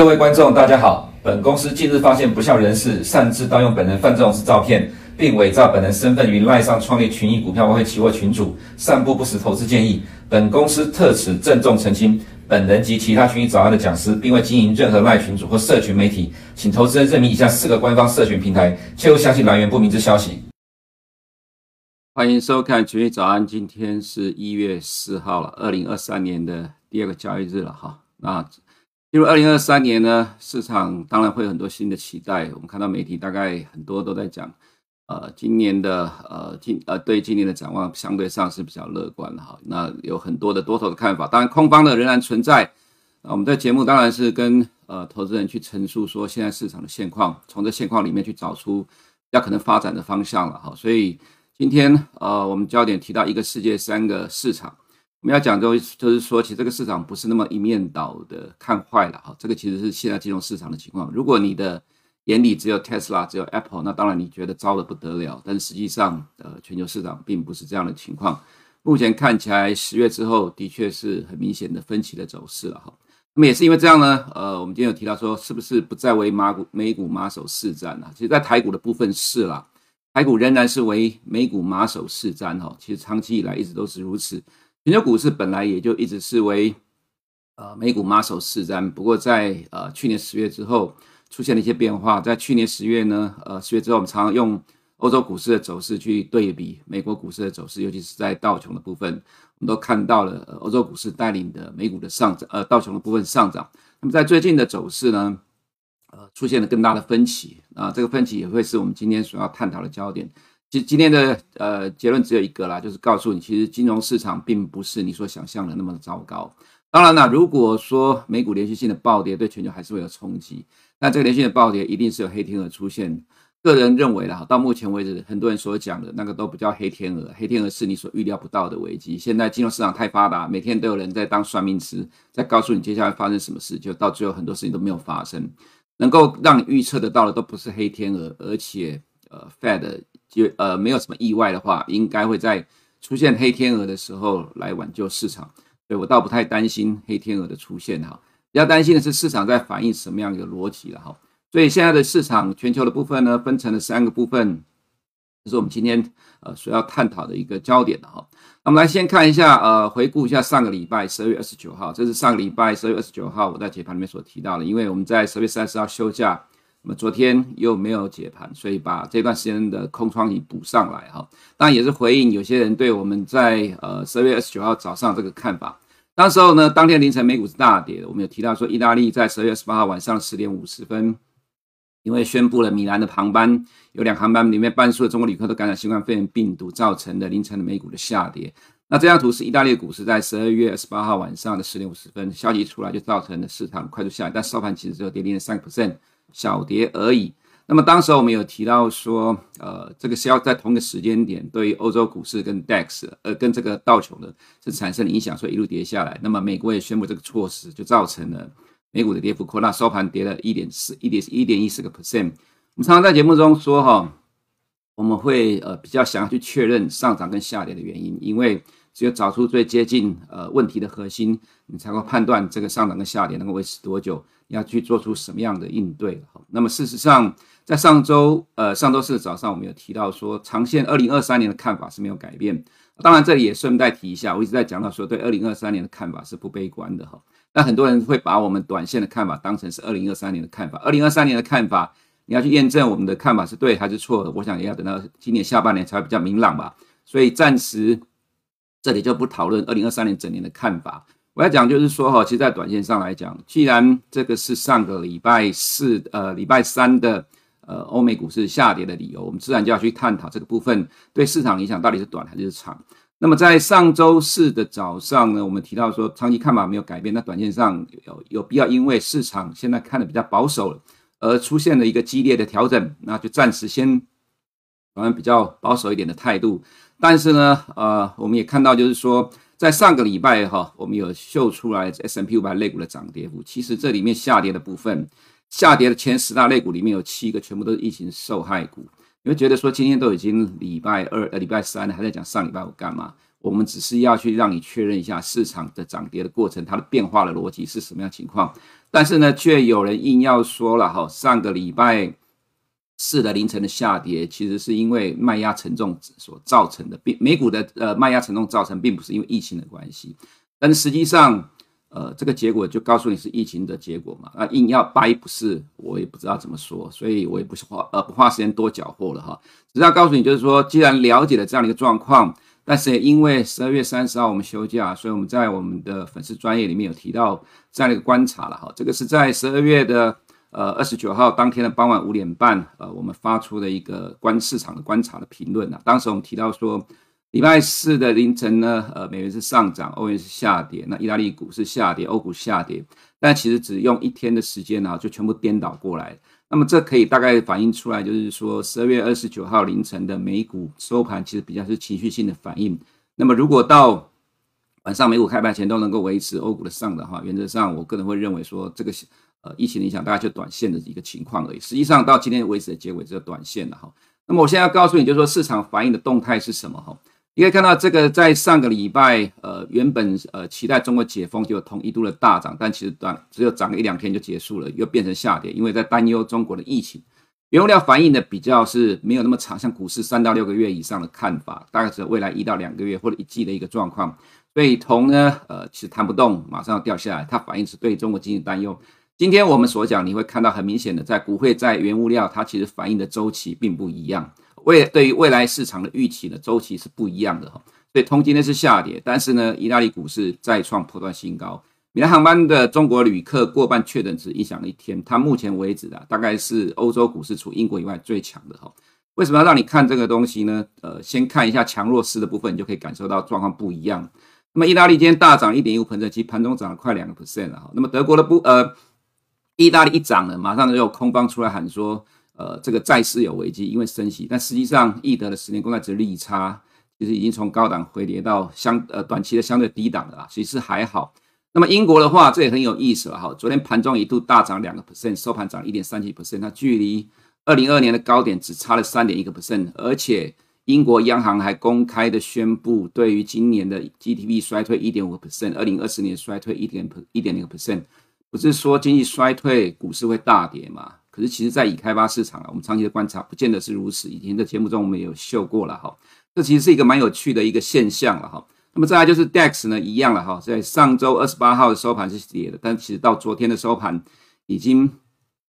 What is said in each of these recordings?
各位观众，大家好。本公司近日发现不肖人士擅自盗用本人范仲式照片，并伪造本人身份于赖上创立群益股票外汇期货群组，散布不实投资建议。本公司特此郑重澄清，本人及其他群益早安的讲师，并未经营任何赖群组或社群媒体，请投资人认明以下四个官方社群平台，切勿相信来源不明之消息。欢迎收看群益早安，今天是一月四号了，二零二三年的第二个交易日了哈。那进入二零二三年呢，市场当然会有很多新的期待。我们看到媒体大概很多都在讲，呃，今年的呃今呃对今年的展望相对上是比较乐观的哈。那有很多的多头的看法，当然空方的仍然存在。那我们在节目当然是跟呃投资人去陈述说现在市场的现况，从这现况里面去找出要可能发展的方向了哈。所以今天呃我们焦点提到一个世界三个市场。我们要讲就就是说，其实这个市场不是那么一面倒的看坏了哈。这个其实是现在金融市场的情况。如果你的眼里只有 Tesla，只有 Apple，那当然你觉得糟得不得了。但实际上，呃，全球市场并不是这样的情况。目前看起来，十月之后的确是很明显的分歧的走势了哈。那么也是因为这样呢，呃，我们今天有提到说，是不是不再为马股美股马首是瞻了？其实，在台股的部分是啦，台股仍然是为美股马首是瞻哈。其实长期以来一直都是如此。全球股市本来也就一直是为呃美股马首是瞻，不过在呃去年十月之后出现了一些变化。在去年十月呢，呃十月之后，我们常常用欧洲股市的走势去对比美国股市的走势，尤其是在道琼的部分，我们都看到了欧洲股市带领的美股的上涨，呃道琼的部分上涨。那么在最近的走势呢，呃出现了更大的分歧啊，这个分歧也会是我们今天所要探讨的焦点。其今天的呃结论只有一个啦，就是告诉你，其实金融市场并不是你所想象的那么糟糕。当然啦，如果说美股连续性的暴跌对全球还是会有冲击，那这个连续的暴跌一定是有黑天鹅出现。个人认为啦，到目前为止，很多人所讲的那个都不叫黑天鹅，黑天鹅是你所预料不到的危机。现在金融市场太发达，每天都有人在当算命师，在告诉你接下来发生什么事，就到最后很多事情都没有发生。能够让你预测得到的都不是黑天鹅，而且呃，Fed。就呃没有什么意外的话，应该会在出现黑天鹅的时候来挽救市场。所以我倒不太担心黑天鹅的出现哈，比较担心的是市场在反映什么样一个逻辑了哈。所以现在的市场全球的部分呢，分成了三个部分，这是我们今天呃所要探讨的一个焦点的哈。那我们来先看一下呃回顾一下上个礼拜十二月二十九号，这是上个礼拜十二月二十九号我在解盘里面所提到的，因为我们在十二月三十号休假。那么昨天又没有解盘，所以把这段时间的空窗期补上来哈。当然也是回应有些人对我们在呃十二月二十九号早上这个看法。当时候呢，当天凌晨美股是大跌的。我们有提到说，意大利在十二月二十八号晚上十点五十分，因为宣布了米兰的航班有两航班里面半数的中国旅客都感染新冠肺炎病毒，造成的凌晨的美股的下跌。那这张图是意大利的股市在十二月二十八号晚上的十点五十分，消息出来就造成了市场快速下跌，但收盘其实只有跌零点三个 percent。小跌而已。那么当时我们有提到说，呃，这个是要在同一个时间点，对于欧洲股市跟 DAX，呃，跟这个道琼的是产生了影响，所以一路跌下来。那么美国也宣布这个措施，就造成了美股的跌幅扩大，收盘跌了一点四一点一点一四个 percent。我们常常在节目中说，哈，我们会呃比较想要去确认上涨跟下跌的原因，因为只有找出最接近呃问题的核心，你才会判断这个上涨跟下跌能够维持多久。你要去做出什么样的应对？那么事实上，在上周呃上周四的早上，我们有提到说，长线二零二三年的看法是没有改变。当然，这里也顺带提一下，我一直在讲到说，对二零二三年的看法是不悲观的哈。那很多人会把我们短线的看法当成是二零二三年的看法。二零二三年的看法，你要去验证我们的看法是对还是错的，我想也要等到今年下半年才会比较明朗吧。所以暂时这里就不讨论二零二三年整年的看法。我要讲就是说哈，其实，在短线上来讲，既然这个是上个礼拜四、呃礼拜三的呃欧美股市下跌的理由，我们自然就要去探讨这个部分对市场影响到底是短还是长。那么在上周四的早上呢，我们提到说长期看法没有改变，那短线上有有必要因为市场现在看得比较保守了，而出现了一个激烈的调整，那就暂时先可能比较保守一点的态度。但是呢，呃，我们也看到就是说。在上个礼拜哈，我们有秀出来 S M P 500类股的涨跌幅。其实这里面下跌的部分，下跌的前十大类股里面有七个全部都是疫情受害股。你会觉得说今天都已经礼拜二呃礼拜三了，还在讲上礼拜五干嘛？我们只是要去让你确认一下市场的涨跌的过程，它的变化的逻辑是什么样情况。但是呢，却有人硬要说了哈，上个礼拜四的凌晨的下跌，其实是因为卖压沉重所造成的，并美股的呃卖压沉重造成，并不是因为疫情的关系。但是实际上，呃，这个结果就告诉你是疫情的结果嘛。那硬要掰不是，我也不知道怎么说，所以我也不是花呃不花时间多搅和了哈。只要告诉你，就是说，既然了解了这样的一个状况。但是也因为十二月三十号我们休假，所以我们在我们的粉丝专业里面有提到这样的一个观察了哈。这个是在十二月的呃二十九号当天的傍晚五点半，呃，我们发出的一个观市场的观察的评论啊。当时我们提到说，礼拜四的凌晨呢，呃，美元是上涨，欧元是下跌，那意大利股是下跌，欧股下跌，但其实只用一天的时间呢，就全部颠倒过来。那么这可以大概反映出来，就是说十二月二十九号凌晨的美股收盘其实比较是情绪性的反应。那么如果到晚上美股开盘前都能够维持欧股的上涨的话，原则上我个人会认为说这个呃疫情影响大概就短线的一个情况而已。实际上到今天为止的结尾只有短线了哈。那么我现在要告诉你，就是说市场反应的动态是什么哈？你可以看到，这个在上个礼拜，呃，原本呃期待中国解封就有同一度的大涨，但其实短只有涨了一两天就结束了，又变成下跌，因为在担忧中国的疫情。原物料反应的比较是没有那么长，像股市三到六个月以上的看法，大概只有未来一到两个月或者一季的一个状况。所以铜呢，呃，其实弹不动，马上要掉下来，它反应是对中国经济担忧。今天我们所讲，你会看到很明显的，在股汇在原物料，它其实反映的周期并不一样。未对于未来市场的预期的周期是不一样的哈，所以通今天是下跌，但是呢，意大利股市再创破断新高。米兰航班的中国旅客过半确诊值影响了一天，它目前为止的大概是欧洲股市除英国以外最强的哈。为什么要让你看这个东西呢？呃，先看一下强弱势的部分，你就可以感受到状况不一样。那么意大利今天大涨一点一五 percent，其盘中涨了快两个 percent 了哈。那么德国的不呃，意大利一涨了，马上就有空方出来喊说。呃，这个债市有危机，因为升息，但实际上，易德的十年公债值利差其实已经从高档回跌到相呃短期的相对低档了啊，其实还好。那么英国的话，这也很有意思了哈。昨天盘中一度大涨两个 percent，收盘涨一点三七 percent，它距离二零二二年的高点只差了三点一个 percent，而且英国央行还公开的宣布，对于今年的 GDP 衰退一点五个 percent，二零二四年衰退一点一点零个 percent，不是说经济衰退股市会大跌嘛？可是，其实，在已开发市场啊，我们长期的观察，不见得是如此。以前的节目中，我们也有秀过了哈。这其实是一个蛮有趣的一个现象了哈。那么再来就是 DEX 呢，一样了哈，在上周二十八号的收盘是跌的，但其实到昨天的收盘已经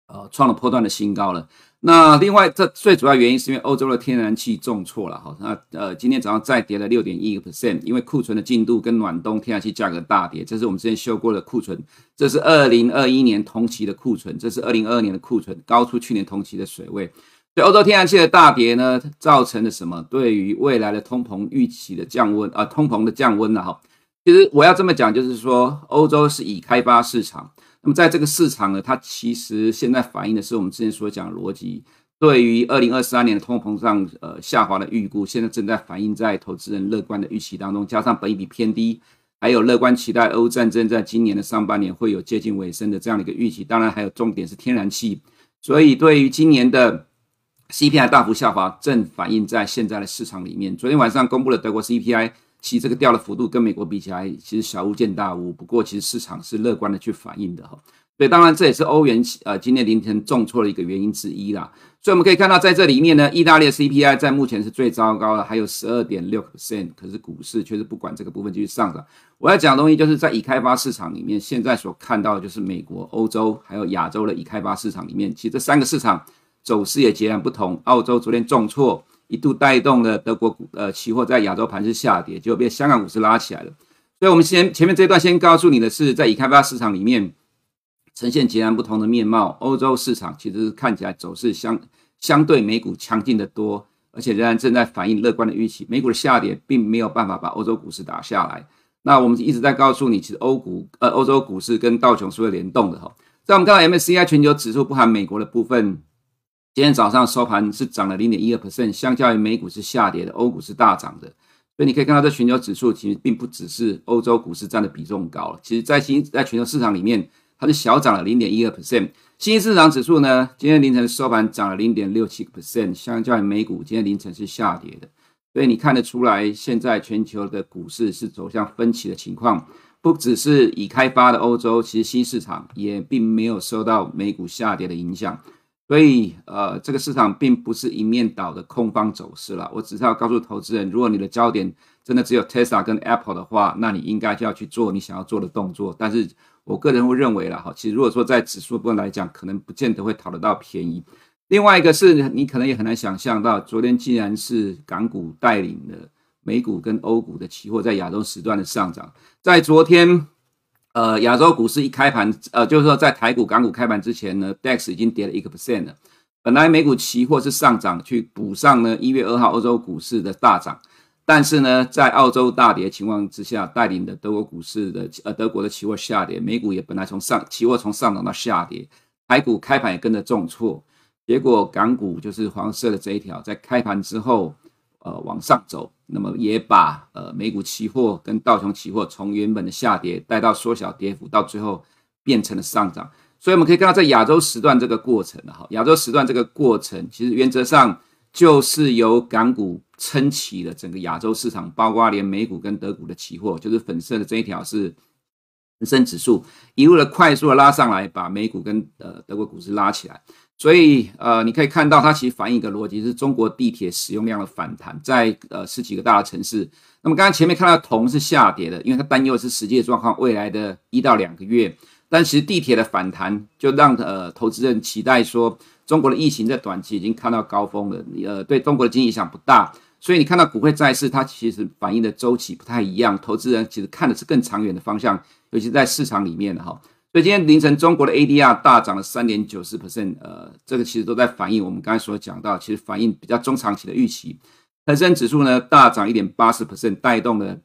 呃创了波段的新高了。那另外，这最主要原因是因为欧洲的天然气重挫了哈。那呃，今天早上再跌了六点一个 percent，因为库存的进度跟暖冬天然气价格大跌。这是我们之前修过的库存，这是二零二一年同期的库存，这是二零二二年的库存，高出去年同期的水位。所以欧洲天然气的大跌呢，造成了什么？对于未来的通膨预期的降温啊、通膨的降温了哈。其实我要这么讲，就是说欧洲是已开发市场。那么在这个市场呢，它其实现在反映的是我们之前所讲的逻辑，对于二零二三年的通膨胀呃下滑的预估，现在正在反映在投资人乐观的预期当中，加上本益比偏低，还有乐观期待欧战争在今年的上半年会有接近尾声的这样的一个预期，当然还有重点是天然气，所以对于今年的 CPI 大幅下滑，正反映在现在的市场里面。昨天晚上公布了德国 CPI。其实这个掉的幅度跟美国比起来，其实小巫见大巫。不过其实市场是乐观的去反应的哈。所以，当然这也是欧元呃今天凌晨重挫的一个原因之一啦。所以我们可以看到，在这里面呢，意大利 CPI 在目前是最糟糕的，还有十二点六 percent。可是股市却是不管这个部分继续上涨。我要讲的东西就是在已开发市场里面，现在所看到的就是美国、欧洲还有亚洲的已开发市场里面，其实这三个市场走势也截然不同。澳洲昨天重挫。一度带动了德国股呃期货在亚洲盘是下跌，结果被香港股市拉起来了。所以，我们先前面这一段先告诉你的是，在已开发市场里面呈现截然不同的面貌。欧洲市场其实看起来走势相相对美股强劲得多，而且仍然正在反映乐观的预期。美股的下跌并没有办法把欧洲股市打下来。那我们一直在告诉你，其实欧股呃欧洲股市跟道琼是会联动的哈。在我们看到 MSCI 全球指数不含美国的部分。今天早上收盘是涨了零点一二 percent，相较于美股是下跌的，欧股是大涨的。所以你可以看到，这全球指数其实并不只是欧洲股市占的比重高，其实在新在全球市场里面，它是小涨了零点一二 percent。新兴市场指数呢，今天凌晨收盘涨了零点六七个 percent，相较于美股今天凌晨是下跌的。所以你看得出来，现在全球的股市是走向分歧的情况。不只是已开发的欧洲，其实新市场也并没有受到美股下跌的影响。所以，呃，这个市场并不是一面倒的空方走势了。我只是要告诉投资人，如果你的焦点真的只有 Tesla 跟 Apple 的话，那你应该就要去做你想要做的动作。但是我个人会认为啦，哈，其实如果说在指数部分来讲，可能不见得会讨得到便宜。另外一个是你可能也很难想象到，昨天竟然是港股带领的美股跟欧股的期货在亚洲时段的上涨。在昨天。呃，亚洲股市一开盘，呃，就是说在台股、港股开盘之前呢，DAX 已经跌了一个 percent 了。本来美股期货是上涨，去补上呢一月二号欧洲股市的大涨，但是呢，在澳洲大跌情况之下，带领的德国股市的呃德国的期货下跌，美股也本来从上期货从上涨到下跌，台股开盘也跟着重挫，结果港股就是黄色的这一条，在开盘之后。呃，往上走，那么也把呃美股期货跟道琼期货从原本的下跌带到缩小跌幅，到最后变成了上涨。所以我们可以看到，在亚洲时段这个过程哈，亚洲时段这个过程，其实原则上就是由港股撑起了整个亚洲市场，包括连美股跟德股的期货，就是粉色的这一条是恒生指数，一路的快速的拉上来，把美股跟呃德国股市拉起来。所以，呃，你可以看到，它其实反映一个逻辑，是中国地铁使用量的反弹，在呃十几个大的城市。那么，刚刚前面看到铜是下跌的，因为它担忧是实际的状况，未来的一到两个月。但其实地铁的反弹，就让呃投资人期待说，中国的疫情在短期已经看到高峰了，呃，对中国的经济影响不大。所以你看到股汇债市，它其实反映的周期不太一样，投资人其实看的是更长远的方向，尤其在市场里面的哈。所以今天凌晨，中国的 ADR 大涨了三点九四 percent，呃，这个其实都在反映我们刚才所讲到，其实反映比较中长期的预期。恒生指数呢大涨一点八四 percent，带动了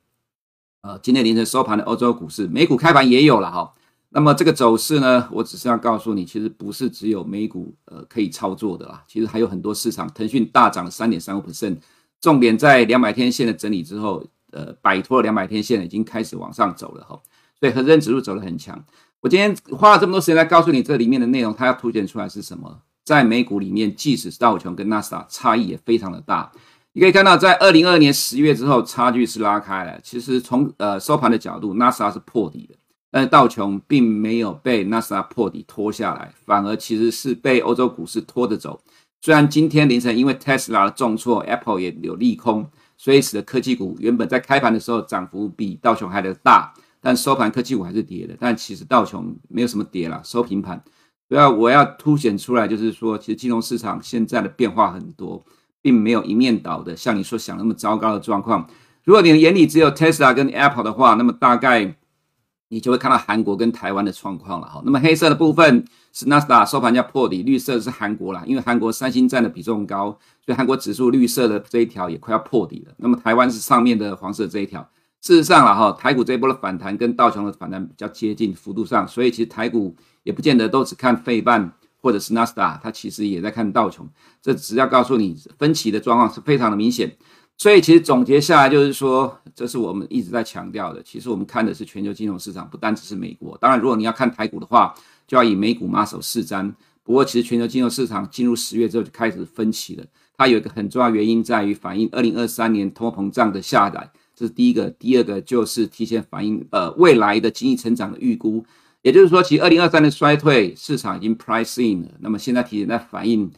呃今天凌晨收盘的欧洲股市，美股开盘也有了哈。那么这个走势呢，我只是要告诉你，其实不是只有美股呃可以操作的啦，其实还有很多市场，腾讯大涨了三点三五 percent，重点在两百天线的整理之后，呃，摆脱了两百天线，已经开始往上走了哈。所以恒生指数走得很强。我今天花了这么多时间来告诉你这里面的内容，它要凸显出来是什么？在美股里面，即使是道琼跟纳斯达差异也非常的大。你可以看到，在二零二二年十月之后，差距是拉开了。其实从呃收盘的角度，纳斯达是破底的，但是道琼并没有被纳斯达破底拖下来，反而其实是被欧洲股市拖着走。虽然今天凌晨因为 Tesla 的重挫，Apple 也有利空，所以使得科技股原本在开盘的时候涨幅比道琼还的大。但收盘科技股还是跌的，但其实道琼没有什么跌了，收平盘。主要我要凸显出来，就是说，其实金融市场现在的变化很多，并没有一面倒的，像你所想那么糟糕的状况。如果你的眼里只有 Tesla 跟 Apple 的话，那么大概你就会看到韩国跟台湾的状况了哈。那么黑色的部分是纳斯达收盘价破底，绿色是韩国啦，因为韩国三星占的比重高，所以韩国指数绿色的这一条也快要破底了。那么台湾是上面的黄色这一条。事实上了哈，台股这一波的反弹跟道琼的反弹比较接近幅度上，所以其实台股也不见得都只看费半或者是纳斯达，它其实也在看道琼。这只要告诉你分歧的状况是非常的明显。所以其实总结下来就是说，这是我们一直在强调的。其实我们看的是全球金融市场，不单只是美国。当然，如果你要看台股的话，就要以美股马首是瞻。不过，其实全球金融市场进入十月之后就开始分歧了。它有一个很重要原因在于反映二零二三年通货膨胀的下来。这是第一个，第二个就是提前反映呃未来的经济成长的预估，也就是说，其实二零二三的衰退市场已经 price in 了，那么现在提前在反映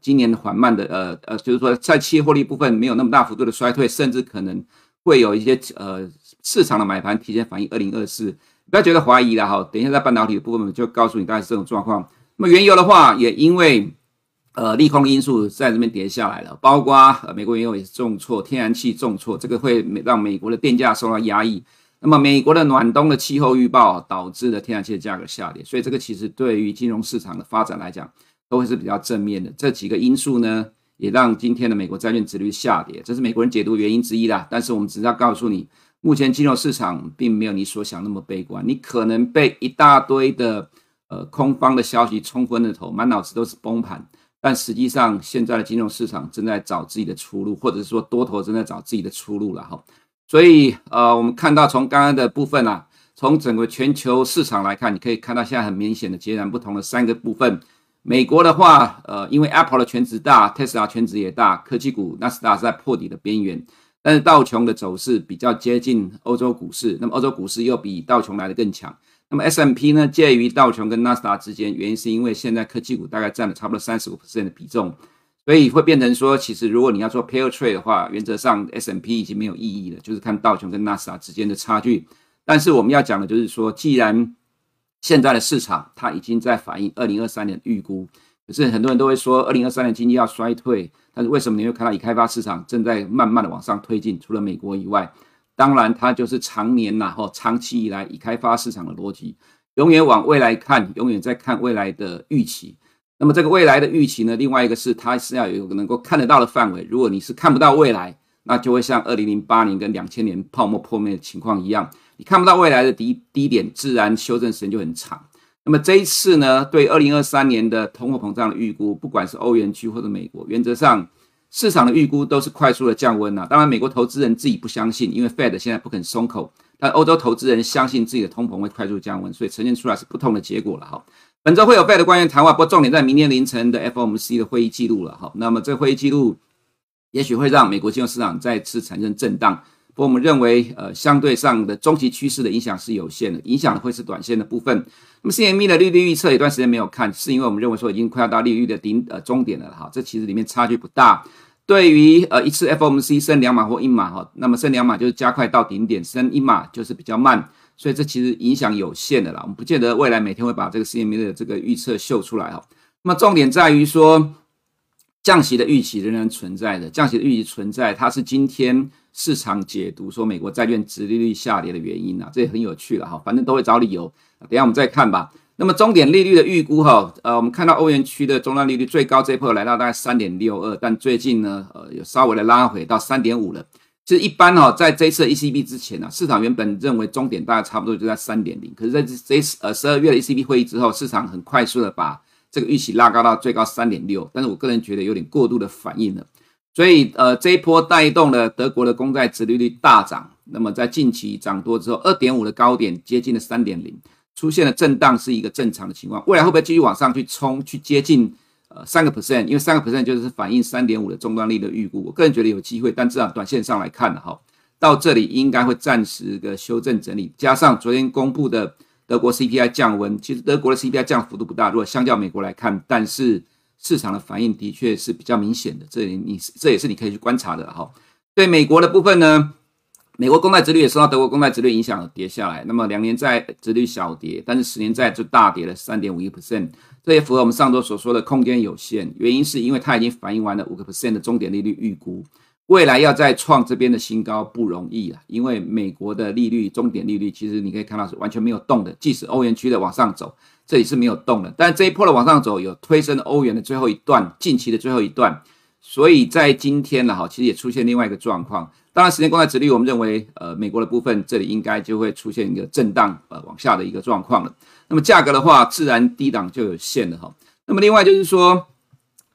今年缓慢的呃呃，就是说在企业获利部分没有那么大幅度的衰退，甚至可能会有一些呃市场的买盘提前反映二零二四，不要觉得怀疑了哈，等一下在半导体的部分就告诉你大概是这种状况。那么原油的话，也因为。呃，利空因素在这边跌下来了，包括呃美国原油也是重挫，天然气重挫，这个会让美国的电价受到压抑。那么美国的暖冬的气候预报导致了天然气的价格下跌，所以这个其实对于金融市场的发展来讲都会是比较正面的。这几个因素呢，也让今天的美国债券殖利率下跌，这是美国人解读原因之一啦。但是我们只是要告诉你，目前金融市场并没有你所想那么悲观，你可能被一大堆的呃空方的消息冲昏了头，满脑子都是崩盘。但实际上，现在的金融市场正在找自己的出路，或者是说多头正在找自己的出路了哈。所以，呃，我们看到从刚刚的部分啊，从整个全球市场来看，你可以看到现在很明显的截然不同的三个部分。美国的话，呃，因为 Apple 的权值大，Tesla 权值也大，科技股纳斯达是在破底的边缘。但是道琼的走势比较接近欧洲股市，那么欧洲股市又比道琼来的更强。那么 S M P 呢，介于道琼跟纳斯达之间，原因是因为现在科技股大概占了差不多三十五 percent 的比重，所以会变成说，其实如果你要做 pair trade 的话，原则上 S M P 已经没有意义了，就是看道琼跟纳斯达之间的差距。但是我们要讲的就是说，既然现在的市场它已经在反映二零二三年预估。可是很多人都会说，二零二三年经济要衰退，但是为什么你会看到已开发市场正在慢慢的往上推进？除了美国以外，当然它就是常年呐，或长期以来已开发市场的逻辑，永远往未来看，永远在看未来的预期。那么这个未来的预期呢，另外一个是它是要有一个能够看得到的范围。如果你是看不到未来，那就会像二零零八年跟两千年泡沫破灭的情况一样，你看不到未来的低低点，自然修正时间就很长。那么这一次呢，对二零二三年的通货膨胀的预估，不管是欧元区或者美国，原则上市场的预估都是快速的降温呐。当然，美国投资人自己不相信，因为 Fed 现在不肯松口，但欧洲投资人相信自己的通膨会快速降温，所以呈现出来是不同的结果了哈。本周会有 Fed 官员谈话，不过重点在明天凌晨的 FOMC 的会议记录了哈。那么这会议记录也许会让美国金融市场再次产生震荡。我们认为，呃，相对上的中期趋势的影响是有限的，影响的会是短线的部分。那么 CME 的利率预测有一段时间没有看，是因为我们认为说已经快要到利率的顶呃终点了哈。这其实里面差距不大。对于呃一次 FOMC 升两码或一码哈，那么升两码就是加快到顶点，升一码就是比较慢，所以这其实影响有限的啦。我们不见得未来每天会把这个 CME 的这个预测秀出来哈。那么重点在于说。降息的预期仍然存在的，降息的预期存在，它是今天市场解读说美国债券殖利率下跌的原因啊，这也很有趣了哈，反正都会找理由，等下我们再看吧。那么终点利率的预估哈，呃，我们看到欧元区的终端利率最高这一波来到大概三点六二，但最近呢，呃，有稍微的拉回到三点五了。其实一般哈，在这一次 ECB 之前呢，市场原本认为终点大概差不多就在三点零，可是在这这呃十二月的 ECB 会议之后，市场很快速的把这个预期拉高到最高三点六，但是我个人觉得有点过度的反应了，所以呃这一波带动了德国的公债殖利率大涨，那么在近期涨多之后，二点五的高点接近了三点零，出现了震荡是一个正常的情况，未来会不会继续往上去冲，去接近呃三个 percent？因为三个 percent 就是反映三点五的终端利率的预估，我个人觉得有机会，但至少短线上来看的哈，到这里应该会暂时的修正整理，加上昨天公布的。德国 CPI 降温，其实德国的 CPI 降幅度不大，如果相较美国来看，但是市场的反应的确是比较明显的，这里你是这也是你可以去观察的哈。对美国的部分呢，美国公债殖率也受到德国公债殖率影响跌下来，那么两年债殖率小跌，但是十年债就大跌了三点五一 percent，这也符合我们上周所说的空间有限，原因是因为它已经反映完了五个 percent 的终点利率预估。未来要再创这边的新高不容易啊，因为美国的利率终点利率其实你可以看到是完全没有动的，即使欧元区的往上走，这里是没有动的。但这一波的往上走有推升欧元的最后一段，近期的最后一段，所以在今天了哈，其实也出现另外一个状况。当然，十年公债殖利率我们认为，呃，美国的部分这里应该就会出现一个震荡呃往下的一个状况了。那么价格的话，自然低档就有限了哈。那么另外就是说，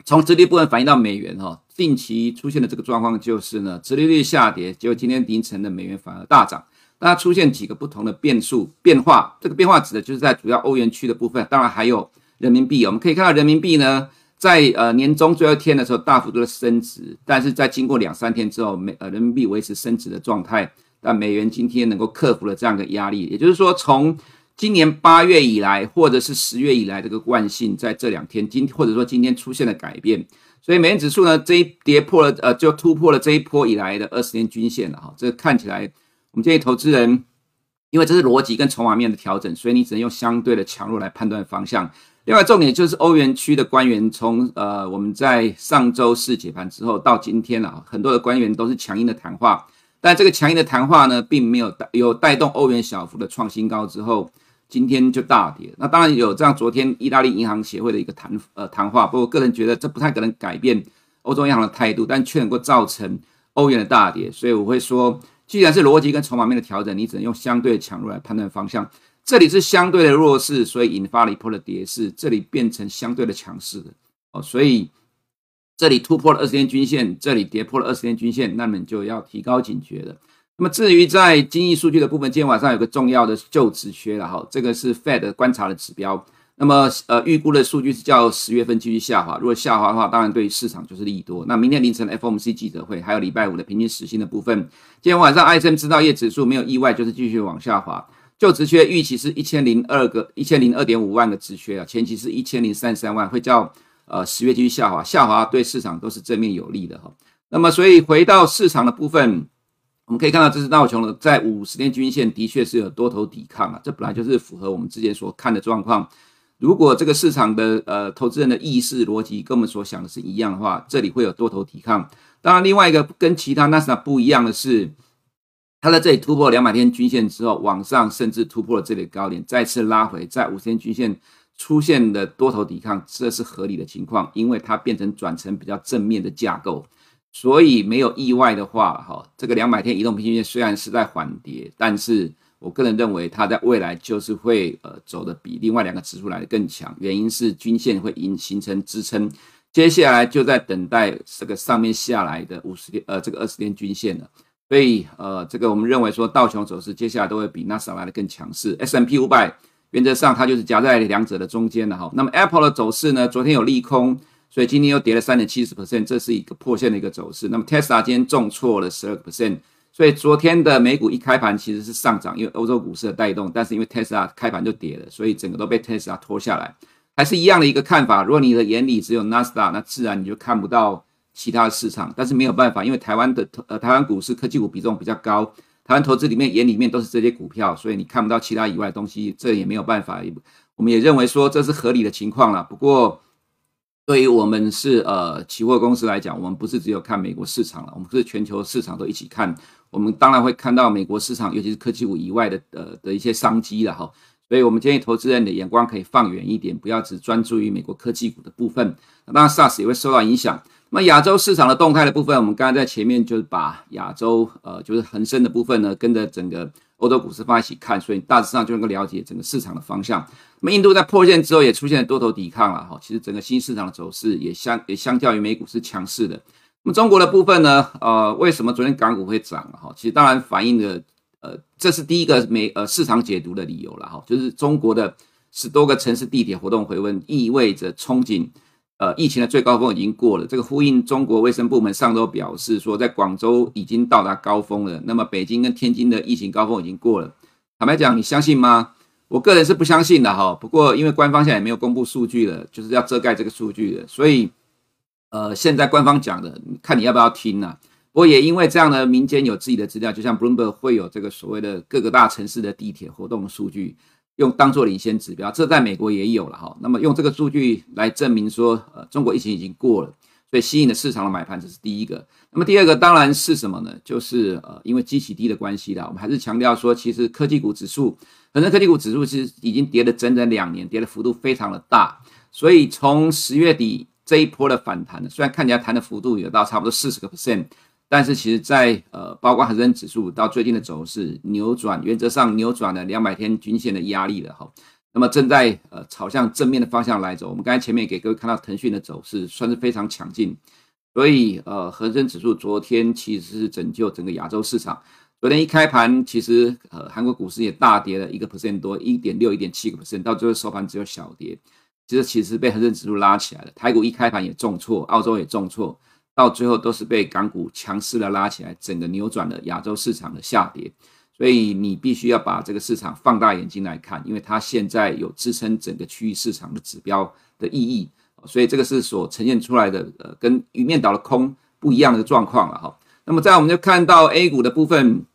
从殖利率部分反映到美元哈。近期出现的这个状况就是呢，殖利率下跌，结果今天凌晨的美元反而大涨。那出现几个不同的变数变化，这个变化指的就是在主要欧元区的部分，当然还有人民币。我们可以看到人民币呢，在呃年终最后一天的时候大幅度的升值，但是在经过两三天之后，美呃人民币维持升值的状态，但美元今天能够克服了这样的压力，也就是说，从今年八月以来，或者是十月以来这个惯性，在这两天今或者说今天出现了改变。所以美元指数呢，这一跌破了，呃，就突破了这一波以来的二十年均线了哈。这看起来，我们建议投资人，因为这是逻辑跟筹码面的调整，所以你只能用相对的强弱来判断方向。另外，重点就是欧元区的官员从呃我们在上周四解盘之后到今天了，很多的官员都是强硬的谈话，但这个强硬的谈话呢，并没有带有带动欧元小幅的创新高之后。今天就大跌，那当然有这样。昨天意大利银行协会的一个谈呃谈话，不过个人觉得这不太可能改变欧洲央行的态度，但却能够造成欧元的大跌。所以我会说，既然是逻辑跟筹码面的调整，你只能用相对的强弱来判断方向。这里是相对的弱势，所以引发了一波的跌势；这里变成相对的强势的哦，所以这里突破了二十天均线，这里跌破了二十天均线，那么你就要提高警觉了。那么至于在经济数据的部分，今天晚上有个重要的就职缺了哈，这个是 Fed 观察的指标。那么呃，预估的数据是叫十月份继续下滑。如果下滑的话，当然对市场就是利多。那明天凌晨 FOMC 记者会，还有礼拜五的平均时薪的部分，今天晚上 ISM 制造业指数没有意外，就是继续往下滑。就职缺预期是一千零二个，一千零二点五万个职缺啊，前期是一千零三十三万，会叫呃十月继续下滑，下滑对市场都是正面有利的哈。那么所以回到市场的部分。我们可以看到，这是道琼的在五十天均线的确是有多头抵抗啊，这本来就是符合我们之前所看的状况。如果这个市场的呃投资人的意识逻辑跟我们所想的是一样的话，这里会有多头抵抗。当然，另外一个跟其他纳斯达不一样的是，它在这里突破两百天均线之后，往上甚至突破了这里高点，再次拉回在五十天均线出现的多头抵抗，这是合理的情况，因为它变成转成比较正面的架构。所以没有意外的话，哈，这个两百天移动平均线虽然是在缓跌，但是我个人认为它在未来就是会呃走的比另外两个指数来的更强，原因是均线会形形成支撑，接下来就在等待这个上面下来的五十天呃这个二十天均线了。所以呃这个我们认为说道琼走势接下来都会比纳斯达来的更强势 S M P 五百原则上它就是夹在两者的中间的哈。那么 Apple 的走势呢，昨天有利空。所以今天又跌了三点七十 percent，这是一个破线的一个走势。那么 Tesla 今天重挫了十二个 percent，所以昨天的美股一开盘其实是上涨，因为欧洲股市的带动，但是因为 Tesla 开盘就跌了，所以整个都被 Tesla 拖下来。还是一样的一个看法，如果你的眼里只有 Nasda，那自然你就看不到其他的市场。但是没有办法，因为台湾的呃台湾股市科技股比重比较高，台湾投资里面眼里面都是这些股票，所以你看不到其他以外的东西，这也没有办法。我们也认为说这是合理的情况了，不过。对于我们是呃期货公司来讲，我们不是只有看美国市场了，我们是全球市场都一起看。我们当然会看到美国市场，尤其是科技股以外的呃的一些商机了哈。所以我们建议投资人的眼光可以放远一点，不要只专注于美国科技股的部分。那当然，SARS 也会受到影响。那么亚洲市场的动态的部分，我们刚才在前面就是把亚洲呃就是恒生的部分呢，跟着整个。欧洲股市放一起看，所以大致上就能够了解整个市场的方向。那么印度在破线之后也出现了多头抵抗了哈，其实整个新市场的走势也相也相较于美股是强势的。那么中国的部分呢，呃，为什么昨天港股会涨哈？其实当然反映的呃，这是第一个美呃市场解读的理由了哈，就是中国的十多个城市地铁活动回温，意味着憧憬。呃，疫情的最高峰已经过了，这个呼应中国卫生部门上周表示说，在广州已经到达高峰了。那么北京跟天津的疫情高峰已经过了。坦白讲，你相信吗？我个人是不相信的哈。不过因为官方现在也没有公布数据了，就是要遮盖这个数据的，所以呃，现在官方讲的，看你要不要听呢、不过也因为这样的民间有自己的资料，就像 Bloomberg 会有这个所谓的各个大城市的地铁活动数据。用当做领先指标，这在美国也有了哈。那么用这个数据来证明说，呃，中国疫情已经过了，所以吸引了市场的买盘，这是第一个。那么第二个当然是什么呢？就是呃，因为基期低的关系啦。我们还是强调说，其实科技股指数，很多科技股指数其实已经跌了整整两年，跌的幅度非常的大。所以从十月底这一波的反弹呢，虽然看起来弹的幅度有到差不多四十个 percent。但是其实在，呃，包括恒生指数到最近的走势扭转，原则上扭转了两百天均线的压力了哈。那么正在呃朝向正面的方向来走。我们刚才前面给各位看到腾讯的走势，算是非常强劲。所以呃，恒生指数昨天其实是拯救整个亚洲市场。昨天一开盘，其实呃韩国股市也大跌了一个 percent 多，一点六、一点七个 percent，到最后收盘只有小跌。其实其实被恒生指数拉起来了。台股一开盘也重挫，澳洲也重挫。到最后都是被港股强势的拉起来，整个扭转了亚洲市场的下跌，所以你必须要把这个市场放大眼睛来看，因为它现在有支撑整个区域市场的指标的意义，所以这个是所呈现出来的呃跟一面倒的空不一样的状况了哈。那么在我们就看到 A 股的部分，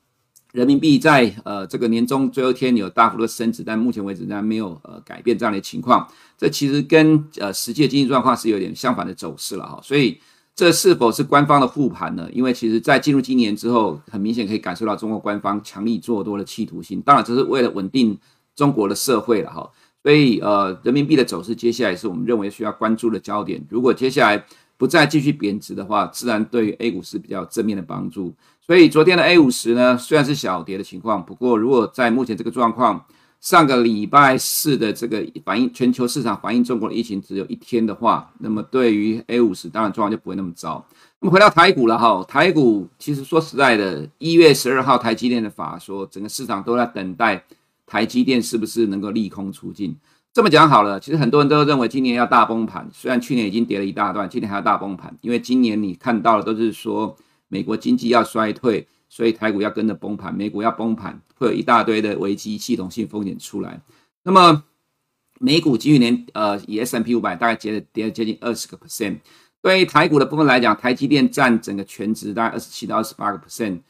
人民币在呃这个年终最后一天有大幅度升值，但目前为止仍然没有呃改变这样的情况，这其实跟呃实际的经济状况是有点相反的走势了哈，所以。这是否是官方的护盘呢？因为其实，在进入今年之后，很明显可以感受到中国官方强力做多的企图心。当然，这是为了稳定中国的社会了哈。所以，呃，人民币的走势接下来是我们认为需要关注的焦点。如果接下来不再继续贬值的话，自然对于 A 股是比较正面的帮助。所以，昨天的 A 五十呢，虽然是小跌的情况，不过如果在目前这个状况，上个礼拜四的这个反映全球市场反映中国的疫情只有一天的话，那么对于 A 五十当然状况就不会那么糟。那么回到台股了哈，台股其实说实在的，一月十二号台积电的法说，整个市场都在等待台积电是不是能够利空出尽。这么讲好了，其实很多人都认为今年要大崩盘，虽然去年已经跌了一大段，今年还要大崩盘，因为今年你看到的都是说美国经济要衰退，所以台股要跟着崩盘，美股要崩盘，会有一大堆的危机系统性风险出来。那么美股今年呃以 S M P 五百大概跌了跌了接近二十个 percent。对于台股的部分来讲，台积电占整个全值大概二十七到二十八个 percent。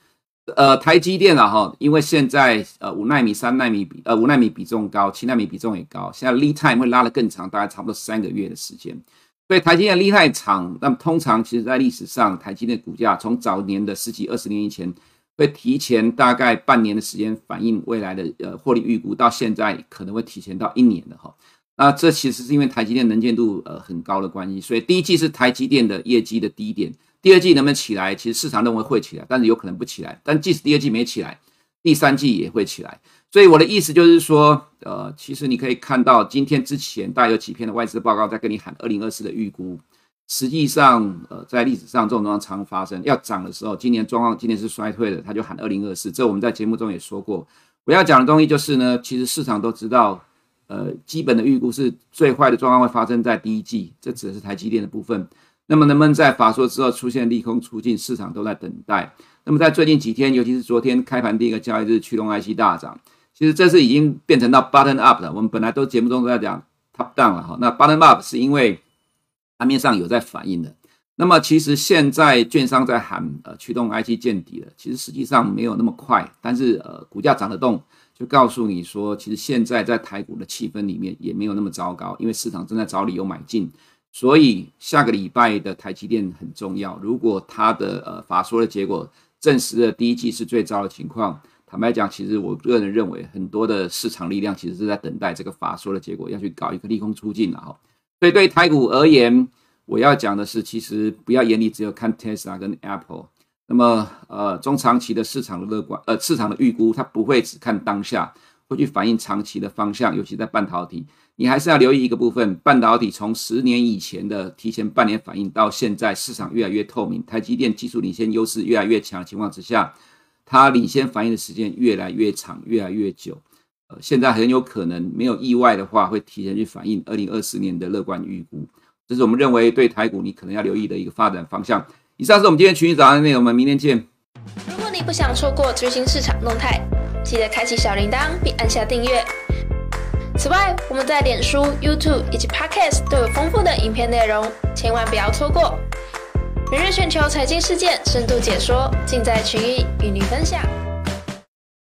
呃，台积电啊哈，因为现在呃五奈米、三奈米比呃五奈米比重高，七奈米比重也高，现在 lead time 会拉得更长，大概差不多三个月的时间。所以台积电 lead time 长，那么通常其实在历史上，台积电股价从早年的十几二十年以前，会提前大概半年的时间反映未来的呃获利预估，到现在可能会提前到一年的哈。那这其实是因为台积电能见度呃很高的关系，所以第一季是台积电的业绩的低点，第二季能不能起来，其实市场认为会起来，但是有可能不起来。但即使第二季没起来，第三季也会起来。所以我的意思就是说，呃，其实你可以看到今天之前大概有几篇的外资报告在跟你喊二零二四的预估，实际上呃在历史上这种状况常发生，要涨的时候，今年状况今年是衰退的，他就喊二零二四。这我们在节目中也说过。我要讲的东西就是呢，其实市场都知道。呃，基本的预估是最坏的状况会发生在第一季，这指的是台积电的部分。那么能不能在法说之后出现利空出尽，市场都在等待。那么在最近几天，尤其是昨天开盘第一个交易日，驱动 IC 大涨，其实这是已经变成到 button up 了。我们本来都节目中都在讲 top down 了哈，那 button up 是因为盘面上有在反应的。那么其实现在券商在喊呃驱动 IC 见底了，其实实际上没有那么快，但是呃股价涨得动。就告诉你说，其实现在在台股的气氛里面也没有那么糟糕，因为市场正在找理由买进，所以下个礼拜的台积电很重要。如果它的呃法说的结果证实了第一季是最糟的情况，坦白讲，其实我个人认为很多的市场力量其实是在等待这个法说的结果，要去搞一个利空出尽了哈。所以对台股而言，我要讲的是，其实不要眼里只有看 Tesla 跟 Apple。那么，呃，中长期的市场的乐观，呃，市场的预估，它不会只看当下，会去反映长期的方向，尤其在半导体，你还是要留意一个部分，半导体从十年以前的提前半年反应到现在，市场越来越透明，台积电技术领先优势越来越强的情况之下，它领先反应的时间越来越长，越来越久，呃，现在很有可能没有意外的话，会提前去反映二零二四年的乐观预估，这是我们认为对台股你可能要留意的一个发展方向。以上是我们今天群益早安的内容，我们明天见。如果你不想错过最新市场动态，记得开启小铃铛并按下订阅。此外，我们在脸书、YouTube 以及 Podcast 都有丰富的影片内容，千万不要错过。每日全球财经事件深度解说，尽在群益与您分享。